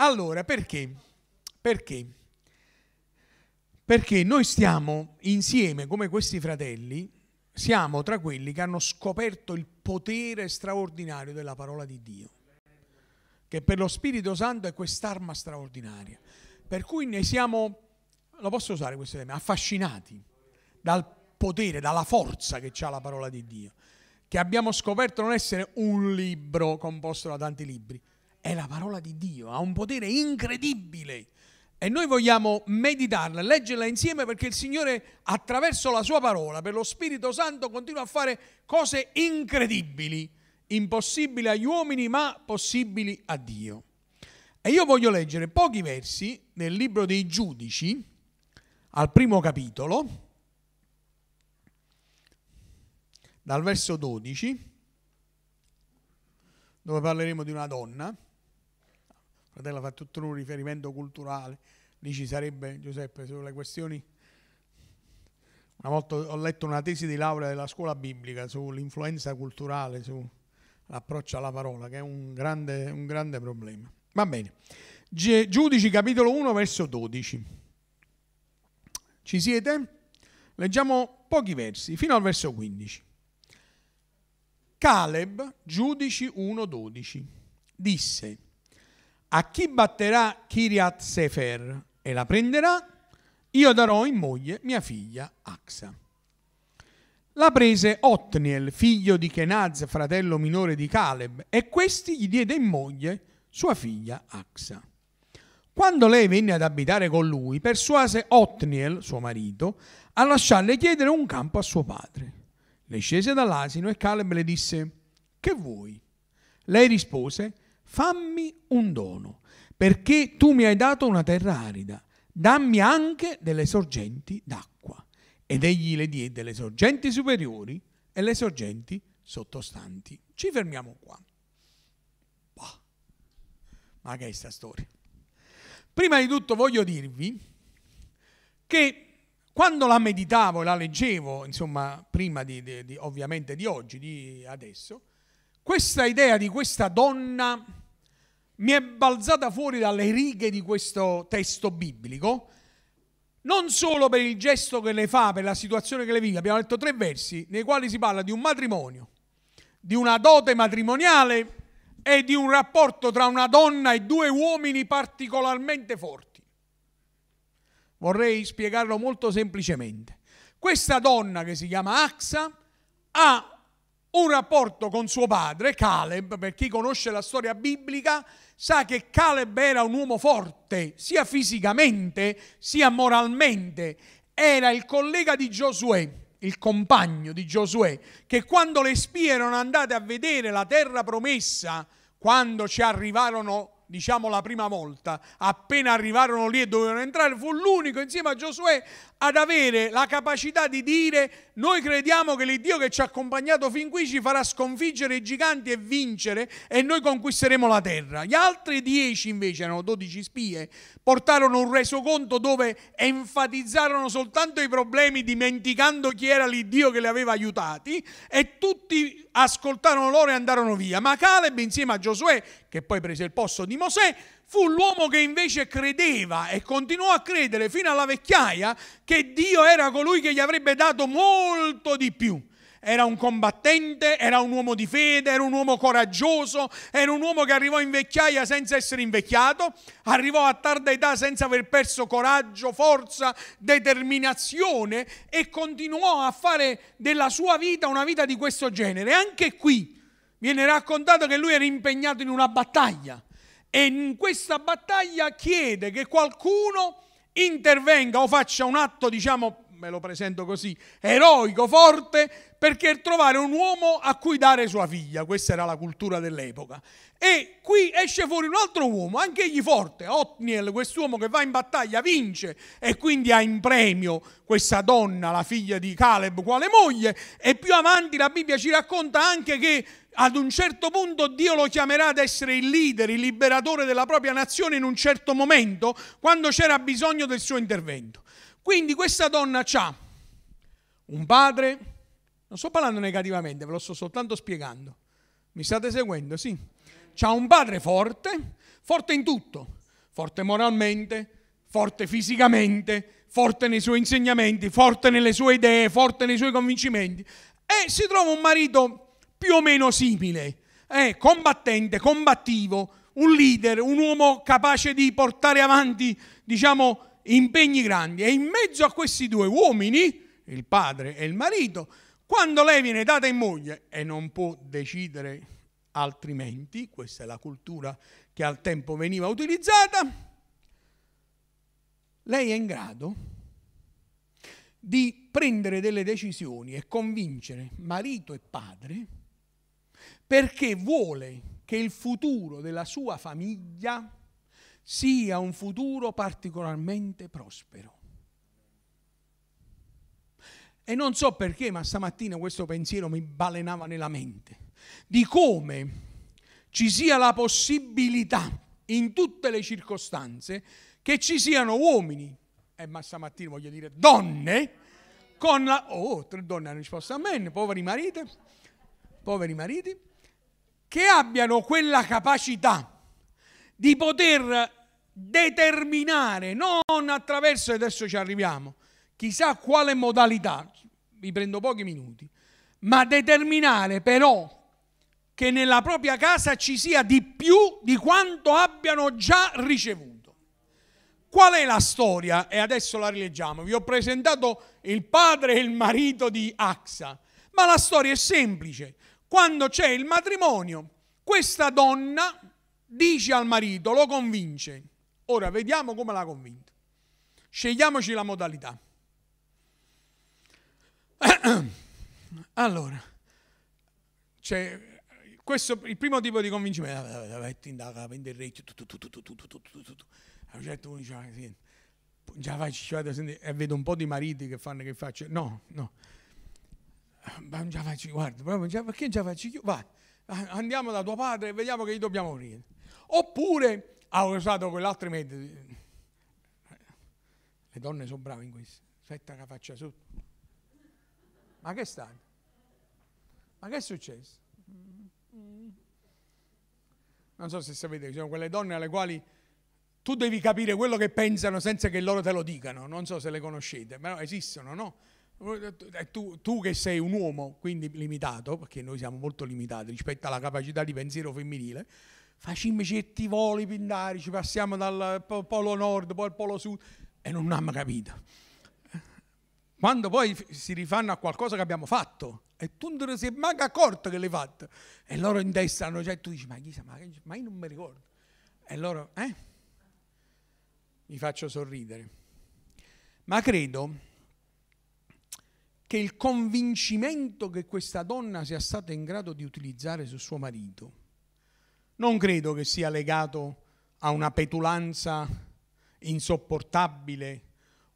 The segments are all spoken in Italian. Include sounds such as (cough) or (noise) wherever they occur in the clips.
Allora, perché? Perché? Perché noi stiamo insieme come questi fratelli, siamo tra quelli che hanno scoperto il potere straordinario della parola di Dio, che per lo Spirito Santo è quest'arma straordinaria. Per cui ne siamo, lo posso usare questo tema, affascinati dal potere, dalla forza che ha la parola di Dio, che abbiamo scoperto non essere un libro composto da tanti libri, è la parola di Dio, ha un potere incredibile. E noi vogliamo meditarla, leggerla insieme perché il Signore attraverso la sua parola, per lo Spirito Santo, continua a fare cose incredibili, impossibili agli uomini ma possibili a Dio. E io voglio leggere pochi versi nel libro dei giudici, al primo capitolo, dal verso 12, dove parleremo di una donna fratello fa tutto un riferimento culturale, lì ci sarebbe Giuseppe sulle questioni. Una volta ho letto una tesi di laurea della scuola biblica sull'influenza culturale, sull'approccio alla parola, che è un grande, un grande problema. Va bene. Giudici capitolo 1 verso 12. Ci siete? Leggiamo pochi versi, fino al verso 15. Caleb, giudici 1-12, disse a chi batterà Kiriat Sefer e la prenderà, io darò in moglie mia figlia Axa. La prese Otniel, figlio di Kenaz, fratello minore di Caleb, e questi gli diede in moglie sua figlia Axa. Quando lei venne ad abitare con lui, persuase Otniel, suo marito, a lasciarle chiedere un campo a suo padre. Le scese dall'asino e Caleb le disse, che vuoi? Lei rispose, fammi un dono, perché tu mi hai dato una terra arida, dammi anche delle sorgenti d'acqua. Ed egli le diede le sorgenti superiori e le sorgenti sottostanti. Ci fermiamo qua. Bah. Ma che è questa storia? Prima di tutto voglio dirvi che quando la meditavo e la leggevo, insomma, prima di, di, di, ovviamente di oggi, di adesso, questa idea di questa donna mi è balzata fuori dalle righe di questo testo biblico, non solo per il gesto che le fa, per la situazione che le vive, abbiamo letto tre versi nei quali si parla di un matrimonio, di una dote matrimoniale e di un rapporto tra una donna e due uomini particolarmente forti. Vorrei spiegarlo molto semplicemente. Questa donna che si chiama Axa ha un rapporto con suo padre, Caleb, per chi conosce la storia biblica, sa che Caleb era un uomo forte, sia fisicamente sia moralmente. Era il collega di Giosuè, il compagno di Giosuè, che quando le spie erano andate a vedere la terra promessa, quando ci arrivarono diciamo la prima volta, appena arrivarono lì e dovevano entrare, fu l'unico insieme a Giosuè ad avere la capacità di dire noi crediamo che l'Iddio che ci ha accompagnato fin qui ci farà sconfiggere i giganti e vincere e noi conquisteremo la terra. Gli altri dieci invece, erano dodici spie, portarono un resoconto dove enfatizzarono soltanto i problemi dimenticando chi era l'Iddio che li aveva aiutati e tutti ascoltarono loro e andarono via. Ma Caleb insieme a Giosuè, che poi prese il posto di Mosè, fu l'uomo che invece credeva e continuò a credere fino alla vecchiaia che Dio era colui che gli avrebbe dato molto di più era un combattente, era un uomo di fede, era un uomo coraggioso, era un uomo che arrivò in vecchiaia senza essere invecchiato, arrivò a tarda età senza aver perso coraggio, forza, determinazione e continuò a fare della sua vita una vita di questo genere. Anche qui viene raccontato che lui era impegnato in una battaglia e in questa battaglia chiede che qualcuno intervenga o faccia un atto, diciamo, me lo presento così, eroico, forte, perché trovare un uomo a cui dare sua figlia. Questa era la cultura dell'epoca. E qui esce fuori un altro uomo, anche egli forte, Otniel, quest'uomo che va in battaglia, vince e quindi ha in premio questa donna, la figlia di Caleb, quale moglie. E più avanti la Bibbia ci racconta anche che ad un certo punto Dio lo chiamerà ad essere il leader, il liberatore della propria nazione in un certo momento, quando c'era bisogno del suo intervento. Quindi questa donna ha un padre, non sto parlando negativamente, ve lo sto soltanto spiegando. Mi state seguendo? Sì. Ha un padre forte, forte in tutto. forte moralmente, forte fisicamente, forte nei suoi insegnamenti, forte nelle sue idee, forte nei suoi convincimenti. E si trova un marito più o meno simile, eh, combattente, combattivo, un leader, un uomo capace di portare avanti, diciamo, impegni grandi. E in mezzo a questi due uomini, il padre e il marito, quando lei viene data in moglie e non può decidere altrimenti, questa è la cultura che al tempo veniva utilizzata, lei è in grado di prendere delle decisioni e convincere marito e padre perché vuole che il futuro della sua famiglia sia un futuro particolarmente prospero. E non so perché, ma stamattina questo pensiero mi balenava nella mente di come ci sia la possibilità in tutte le circostanze che ci siano uomini, e ma stamattina voglio dire donne, con la... Oh, tre donne hanno risposto a me, poveri mariti, poveri mariti, che abbiano quella capacità di poter determinare, non attraverso, adesso ci arriviamo, chissà quale modalità, vi prendo pochi minuti, ma determinare però che nella propria casa ci sia di più di quanto abbiano già ricevuto. Qual è la storia? E adesso la rileggiamo. Vi ho presentato il padre e il marito di Axa, ma la storia è semplice. Quando c'è il matrimonio, questa donna dice al marito, lo convince. Ora vediamo come l'ha convinto. Scegliamoci la modalità. Allora, c'è questo, il primo tipo di convincimento, a vendere il A un certo punto diceva, già faccio, e vedo un po' di mariti che fanno che faccio, no, no, ma già faccio, guarda, perché già faccio io, vai, andiamo da tuo padre e vediamo che gli dobbiamo morire. Oppure ha usato quell'altro metodo. Le donne sono brave in questo. Aspetta che faccia sotto. Ma che è stato? Ma che è successo? Non so se sapete, ci sono quelle donne alle quali tu devi capire quello che pensano senza che loro te lo dicano. Non so se le conoscete, però esistono, no? Tu, tu, che sei un uomo, quindi limitato, perché noi siamo molto limitati rispetto alla capacità di pensiero femminile, facciamo certi voli pindari, ci passiamo dal polo nord poi al polo sud e non abbiamo capito. Quando poi si rifanno a qualcosa che abbiamo fatto e tu non ti sei manco accorto che l'hai fatto e loro in testa hanno, cioè tu dici ma chissà, ma, ma io non mi ricordo. E loro, eh? Mi faccio sorridere. Ma credo che il convincimento che questa donna sia stata in grado di utilizzare su suo marito non credo che sia legato a una petulanza insopportabile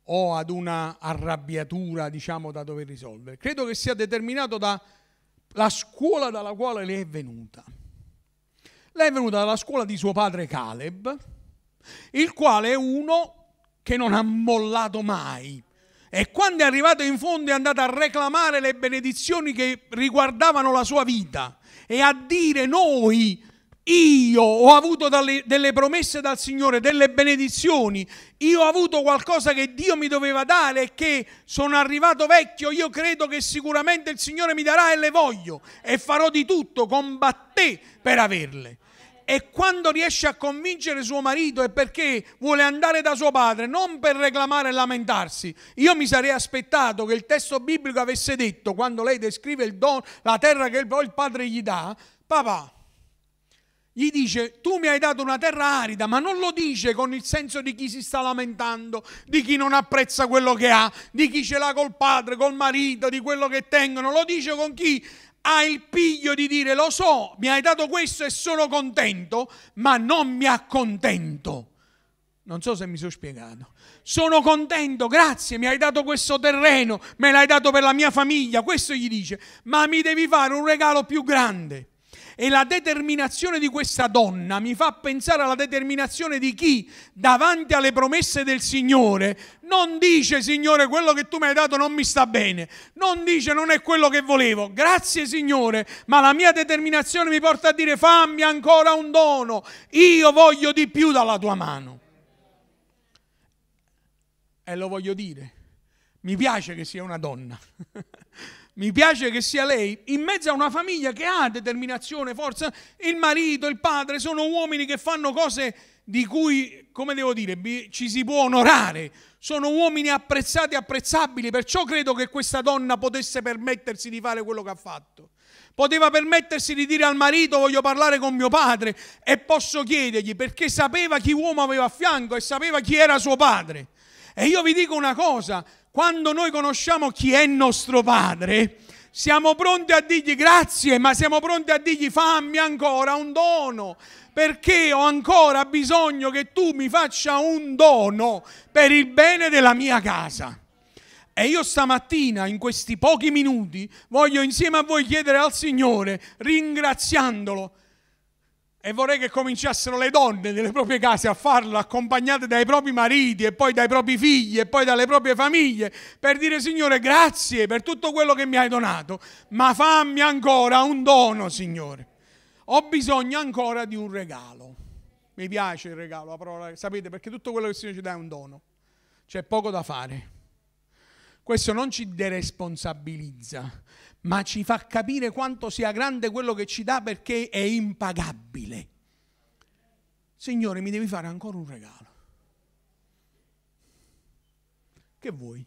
o ad una arrabbiatura, diciamo, da dover risolvere. Credo che sia determinato dalla scuola dalla quale lei è venuta. Lei è venuta dalla scuola di suo padre Caleb, il quale è uno che non ha mollato mai, e quando è arrivato in fondo è andato a reclamare le benedizioni che riguardavano la sua vita e a dire noi io ho avuto delle promesse dal Signore, delle benedizioni, io ho avuto qualcosa che Dio mi doveva dare e che sono arrivato vecchio, io credo che sicuramente il Signore mi darà e le voglio e farò di tutto, combatté per averle. E quando riesce a convincere suo marito è perché vuole andare da suo padre, non per reclamare e lamentarsi. Io mi sarei aspettato che il testo biblico avesse detto, quando lei descrive don, la terra che poi il padre gli dà, papà, gli dice tu mi hai dato una terra arida, ma non lo dice con il senso di chi si sta lamentando, di chi non apprezza quello che ha, di chi ce l'ha col padre, col marito, di quello che tengono, lo dice con chi ha il piglio di dire lo so, mi hai dato questo e sono contento, ma non mi accontento. Non so se mi sono spiegato. Sono contento, grazie, mi hai dato questo terreno, me l'hai dato per la mia famiglia, questo gli dice, ma mi devi fare un regalo più grande. E la determinazione di questa donna mi fa pensare alla determinazione di chi davanti alle promesse del Signore non dice Signore quello che tu mi hai dato non mi sta bene, non dice non è quello che volevo, grazie Signore, ma la mia determinazione mi porta a dire fammi ancora un dono, io voglio di più dalla tua mano. e lo voglio dire, mi piace che sia una donna. (laughs) mi piace che sia lei in mezzo a una famiglia che ha determinazione, forza. Il marito, il padre sono uomini che fanno cose di cui, come devo dire, ci si può onorare. Sono uomini apprezzati e apprezzabili, perciò credo che questa donna potesse permettersi di fare quello che ha fatto. Poteva permettersi di dire al marito voglio parlare con mio padre e posso chiedergli perché sapeva chi uomo aveva a fianco e sapeva chi era suo padre. E io vi dico una cosa, quando noi conosciamo chi è nostro padre, siamo pronti a dirgli grazie, ma siamo pronti a dirgli fammi ancora un dono, perché ho ancora bisogno che tu mi faccia un dono per il bene della mia casa. E io stamattina, in questi pochi minuti, voglio insieme a voi chiedere al Signore, ringraziandolo, e vorrei che cominciassero le donne nelle proprie case a farlo, accompagnate dai propri mariti e poi dai propri figli e poi dalle proprie famiglie, per dire Signore grazie per tutto quello che mi hai donato, ma fammi ancora un dono, Signore. Ho bisogno ancora di un regalo. Mi piace il regalo, la parola, sapete, perché tutto quello che il Signore ci dà è un dono. C'è poco da fare. Questo non ci deresponsabilizza, ma ci fa capire quanto sia grande quello che ci dà perché è impagabile. Signore, mi devi fare ancora un regalo. Che vuoi?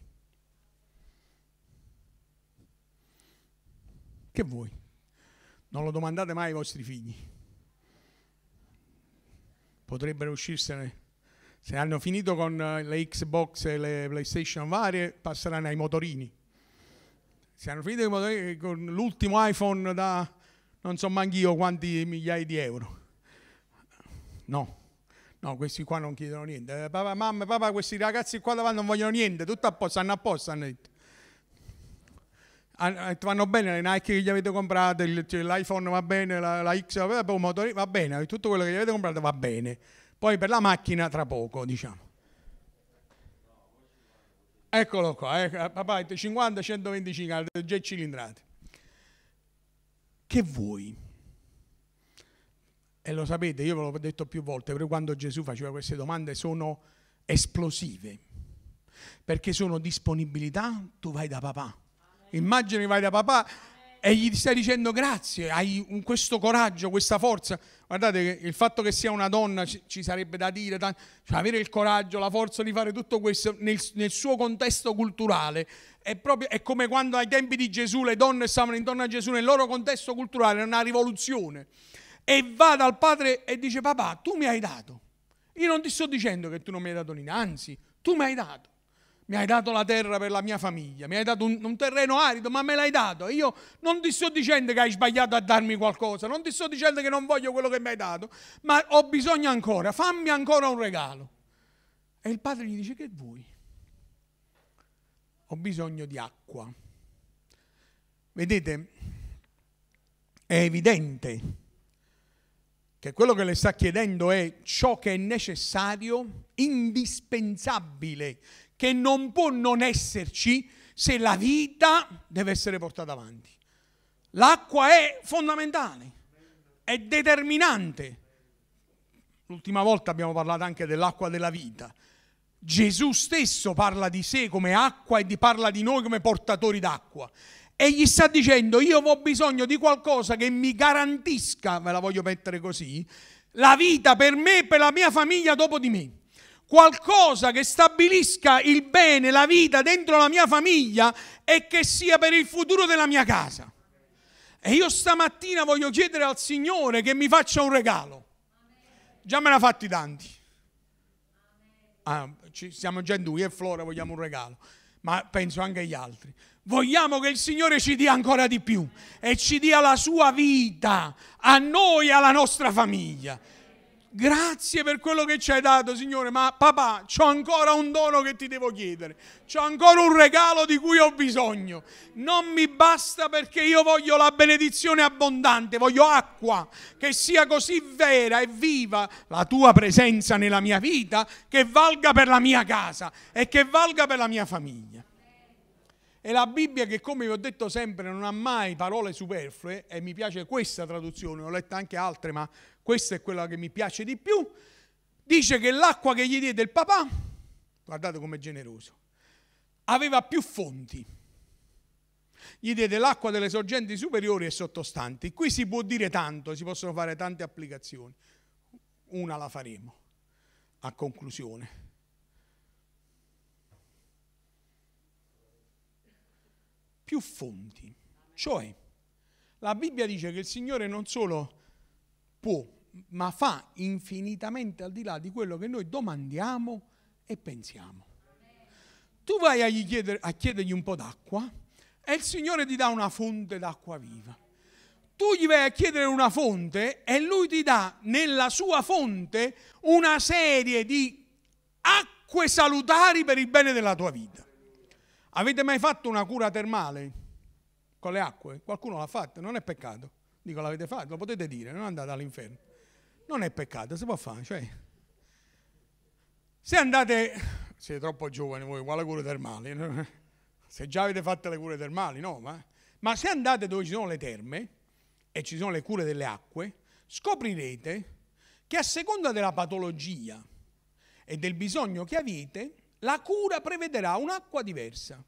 Che vuoi? Non lo domandate mai ai vostri figli. Potrebbero uscirsene. Se hanno finito con eh, le Xbox e le PlayStation varie, passeranno ai motorini. Se hanno finito con l'ultimo iPhone da non so manco io quanti migliaia di euro. No, no, questi qua non chiedono niente. Eh, papà, mamma, papà, questi ragazzi qua davanti non vogliono niente, tutto a posto, stanno a posto, hanno detto. Vanno bene le Nike che gli avete comprato, cioè, l'iPhone va bene, la, la X va bene, tutto quello che gli avete comprato va bene. Poi per la macchina tra poco, diciamo. Eccolo qua, eh, papà, 50, 125, già cilindrati. Che vuoi? E lo sapete, io ve l'ho detto più volte, però quando Gesù faceva queste domande sono esplosive, perché sono disponibilità, tu vai da papà. Immagini vai da papà e gli stai dicendo grazie, hai questo coraggio, questa forza. Guardate che il fatto che sia una donna ci, sarebbe da dire, cioè avere il coraggio, la forza di fare tutto questo nel, nel suo contesto culturale è, proprio, è come quando ai tempi di Gesù le donne stavano intorno a Gesù nel loro contesto culturale, era una rivoluzione. E va dal padre e dice papà, tu mi hai dato. Io non ti sto dicendo che tu non mi hai dato niente, anzi, tu mi hai dato mi hai dato la terra per la mia famiglia, mi hai dato un, un, terreno arido, ma me l'hai dato. Io non ti sto dicendo che hai sbagliato a darmi qualcosa, non ti sto dicendo che non voglio quello che mi hai dato, ma ho bisogno ancora, fammi ancora un regalo. E il padre gli dice che vuoi? Ho bisogno di acqua. Vedete, è evidente che quello che le sta chiedendo è ciò che è necessario, indispensabile che non può non esserci se la vita deve essere portata avanti. L'acqua è fondamentale, è determinante. L'ultima volta abbiamo parlato anche dell'acqua della vita. Gesù stesso parla di sé come acqua e parla di noi come portatori d'acqua. E gli sta dicendo, io ho bisogno di qualcosa che mi garantisca, ve la voglio mettere così, la vita per me e per la mia famiglia dopo di me qualcosa che stabilisca il bene, la vita dentro la mia famiglia e che sia per il futuro della mia casa. E io stamattina voglio chiedere al Signore che mi faccia un regalo. Già me ne ha fatti tanti. Ah, siamo già in due, io e Flora vogliamo un regalo, ma penso anche agli altri. Vogliamo che il Signore ci dia ancora di più e ci dia la sua vita a noi e alla nostra famiglia. Grazie per quello che ci hai dato, Signore, ma papà, ho ancora un dono che ti devo chiedere. Ho ancora un regalo di cui ho bisogno. Non mi basta perché io voglio la benedizione abbondante, voglio acqua che sia così vera e viva la tua presenza nella mia vita che valga per la mia casa e che valga per la mia famiglia. E la Bibbia che come vi ho detto sempre non ha mai parole superflue e mi piace questa traduzione, ho letto anche altre ma questa è quella che mi piace di più, dice che l'acqua che gli diede il papà guardate com'è generoso, aveva più fonti. Gli diede l'acqua delle sorgenti superiori e sottostanti. Qui si può dire tanto, si possono fare tante applicazioni. Una la faremo a conclusione. Più fonti. Cioè, la Bibbia dice che il Signore non solo può, ma fa infinitamente al di là di quello che noi domandiamo e pensiamo. Tu vai a, chiedere, a chiedergli un po' d'acqua e il Signore ti dà una fonte d'acqua viva. Tu gli vai a chiedere una fonte e lui ti dà nella sua fonte una serie di acque salutari per il bene della tua vita. Avete mai fatto una cura termale con le acque? Qualcuno l'ha fatta? Non è peccato. Dico, l'avete fatto? Lo potete dire, non andate all'inferno. Non è peccato, si può fare. Cioè, se andate, siete troppo giovani voi, quale cura termale? Se già avete fatto le cure termali, no, ma, ma se andate dove ci sono le terme e ci sono le cure delle acque, scoprirete che a seconda della patologia e del bisogno che avete, la cura prevederà un'acqua diversa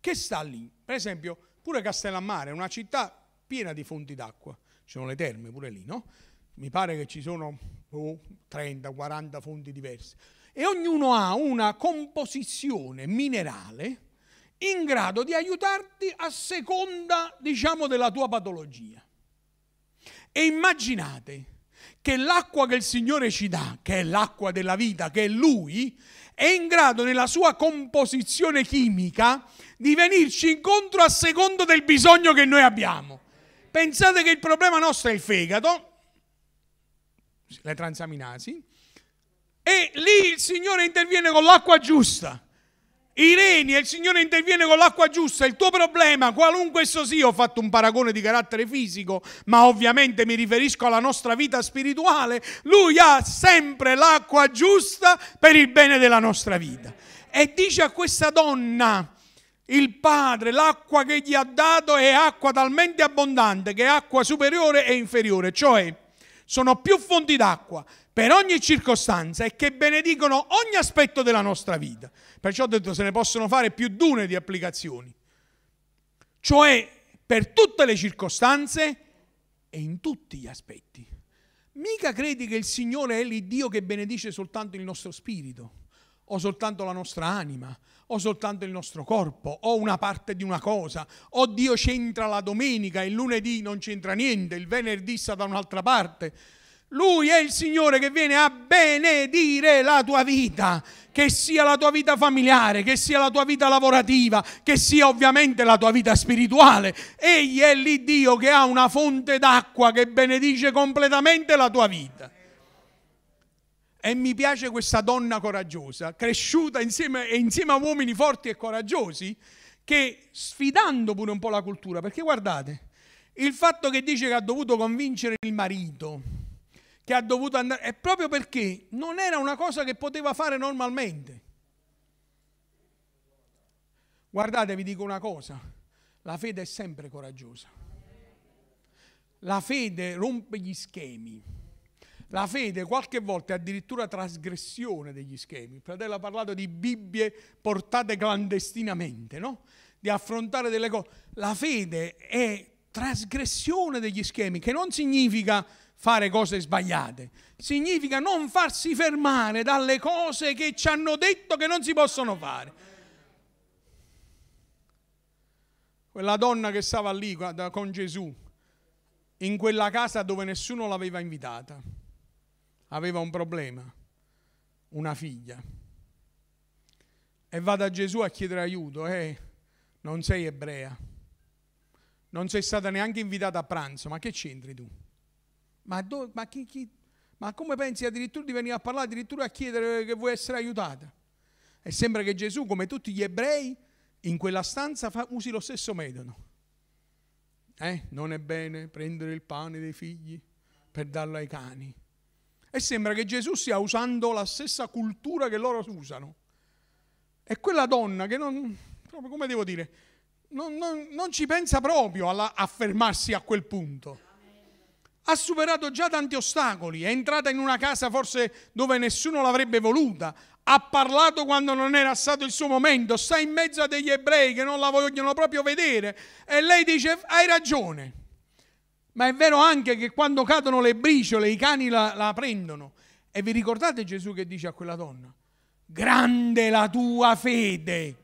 che sta lì. Per esempio, pure Castellammare è una città piena di fonti d'acqua, ci sono le terme pure lì, no? Mi pare che ci sono oh, 30-40 fonti diverse e ognuno ha una composizione minerale in grado di aiutarti a seconda, diciamo, della tua patologia. E immaginate che l'acqua che il Signore ci dà, che è l'acqua della vita, che è Lui, è in grado nella sua composizione chimica di venirci incontro a secondo del bisogno che noi abbiamo. Pensate che il problema nostro è il fegato, le transaminasi, e lì il Signore interviene con l'acqua giusta. I reni e il Signore interviene con l'acqua giusta, il tuo problema, qualunque esso sia, ho fatto un paragone di carattere fisico, ma ovviamente mi riferisco alla nostra vita spirituale, Lui ha sempre l'acqua giusta per il bene della nostra vita. E dice a questa donna, il Padre, l'acqua che gli ha dato è acqua talmente abbondante che è acqua superiore e inferiore, cioè sono più fonti d'acqua per ogni circostanza e che benedicono ogni aspetto della nostra vita. Perciò ho detto se ne possono fare più di una di applicazioni. Cioè per tutte le circostanze e in tutti gli aspetti. Mica credi che il Signore è l'Iddio che benedice soltanto il nostro spirito, o soltanto la nostra anima, o soltanto il nostro corpo, o una parte di una cosa, o Dio c'entra la domenica, il lunedì non c'entra niente, il venerdì sta da un'altra parte. Lui è il Signore che viene a benedire la tua vita, che sia la tua vita familiare, che sia la tua vita lavorativa, che sia ovviamente la tua vita spirituale. Egli è l'Iddio che ha una fonte d'acqua che benedice completamente la tua vita. E mi piace questa donna coraggiosa, cresciuta insieme, insieme a uomini forti e coraggiosi, che sfidando pure un po' la cultura, perché guardate, il fatto che dice che ha dovuto convincere il marito, che ha dovuto andare, è proprio perché non era una cosa che poteva fare normalmente. Guardate, vi dico una cosa, la fede è sempre coraggiosa. La fede rompe gli schemi. La fede qualche volta è addirittura trasgressione degli schemi. Il fratello ha parlato di Bibbie portate clandestinamente, no? Di affrontare delle cose. La fede è trasgressione degli schemi, che non significa fare cose sbagliate, significa non farsi fermare dalle cose che ci hanno detto che non si possono fare. Quella donna che stava lì con Gesù, in quella casa dove nessuno l'aveva invitata, aveva un problema, una figlia. E va da Gesù a chiedere aiuto, eh, non sei ebrea, non sei stata neanche invitata a pranzo, ma che c'entri tu? Ma, do, ma, chi, chi, ma come pensi addirittura di venire a parlare, addirittura a chiedere che vuoi essere aiutata? E sembra che Gesù, come tutti gli ebrei, in quella stanza fa, usi lo stesso metodo. Eh? Non è bene prendere il pane dei figli per darlo ai cani. E sembra che Gesù stia usando la stessa cultura che loro usano. E quella donna che non, come devo dire, non, non, non ci pensa proprio a fermarsi a quel punto ha superato già tanti ostacoli, è entrata in una casa forse dove nessuno l'avrebbe voluta, ha parlato quando non era stato il suo momento, sta in mezzo a degli ebrei che non la vogliono proprio vedere e lei dice hai ragione. Ma è vero anche che quando cadono le briciole i cani la, la prendono. E vi ricordate Gesù che dice a quella donna? Grande la tua fede.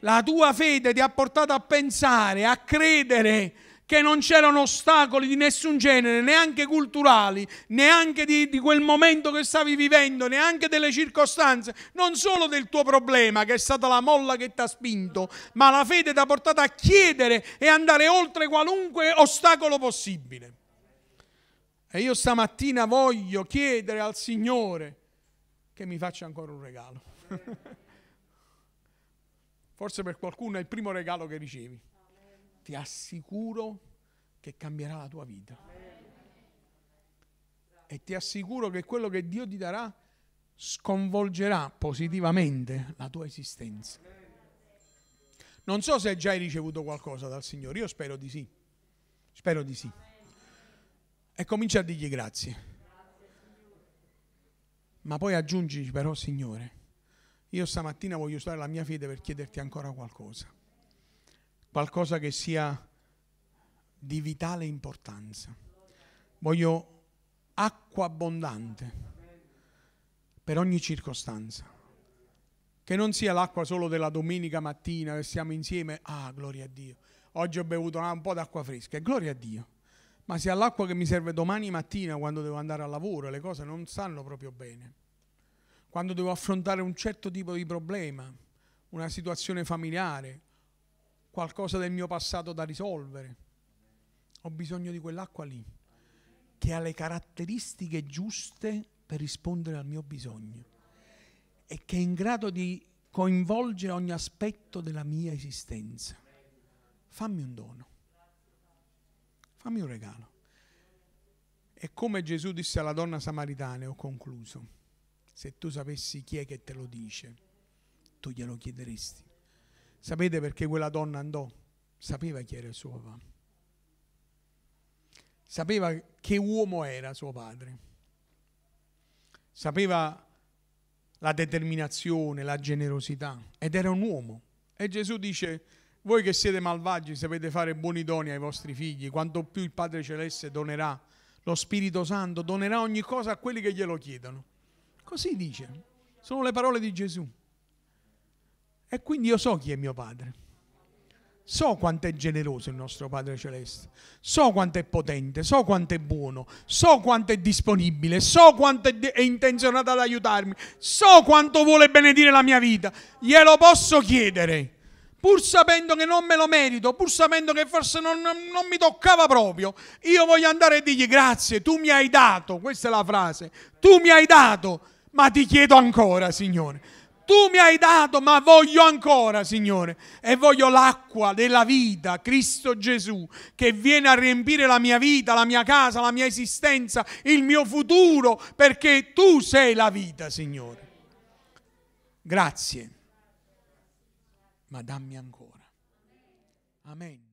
La tua fede ti ha portato a pensare, a credere che non c'erano ostacoli di nessun genere, neanche culturali, neanche di, di, quel momento che stavi vivendo, neanche delle circostanze, non solo del tuo problema che è stata la molla che ti ha spinto, ma la fede ti ha portato a chiedere e andare oltre qualunque ostacolo possibile. E io stamattina voglio chiedere al Signore che mi faccia ancora un regalo. (laughs) Forse per qualcuno è il primo regalo che ricevi ti assicuro che cambierà la tua vita. E ti assicuro che quello che Dio ti darà sconvolgerà positivamente la tua esistenza. Non so se già hai ricevuto qualcosa dal Signore, io spero di sì. Spero di sì. E comincia a dirgli grazie. Ma poi aggiungi però, Signore, io stamattina voglio usare la mia fede per chiederti ancora qualcosa qualcosa che sia di vitale importanza. Voglio acqua abbondante per ogni circostanza. Che non sia l'acqua solo della domenica mattina che siamo insieme, ah, gloria a Dio. Oggi ho bevuto un po' d'acqua fresca, gloria a Dio. Ma sia l'acqua che mi serve domani mattina quando devo andare al lavoro e le cose non stanno proprio bene. Quando devo affrontare un certo tipo di problema, una situazione familiare, qualcosa del mio passato da risolvere. Ho bisogno di quell'acqua lì, che ha le caratteristiche giuste per rispondere al mio bisogno e che è in grado di coinvolgere ogni aspetto della mia esistenza. Fammi un dono, fammi un regalo. E come Gesù disse alla donna samaritana, ho concluso, se tu sapessi chi è che te lo dice, tu glielo chiederesti. Sapete perché quella donna andò? Sapeva chi era il suo papà. Sapeva che uomo era suo padre. Sapeva la determinazione, la generosità ed era un uomo. E Gesù dice, voi che siete malvagi sapete fare buoni doni ai vostri figli, quanto più il Padre Celeste donerà, lo Spirito Santo donerà ogni cosa a quelli che glielo chiedono. Così dice, sono le parole di Gesù. E quindi io so chi è mio padre. So quanto è generoso il nostro Padre Celeste, so quanto è potente, so quanto è buono, so quanto è disponibile, so quanto è, è, intenzionato ad aiutarmi, so quanto vuole benedire la mia vita. Glielo posso chiedere, pur sapendo che non me lo merito, pur sapendo che forse non, non mi toccava proprio. Io voglio andare e dirgli grazie, tu mi hai dato, questa è la frase, tu mi hai dato, ma ti chiedo ancora, Signore tu mi hai dato, ma voglio ancora, Signore. E voglio l'acqua della vita, Cristo Gesù, che viene a riempire la mia vita, la mia casa, la mia esistenza, il mio futuro, perché tu sei la vita, Signore. Grazie, ma dammi ancora. Amen.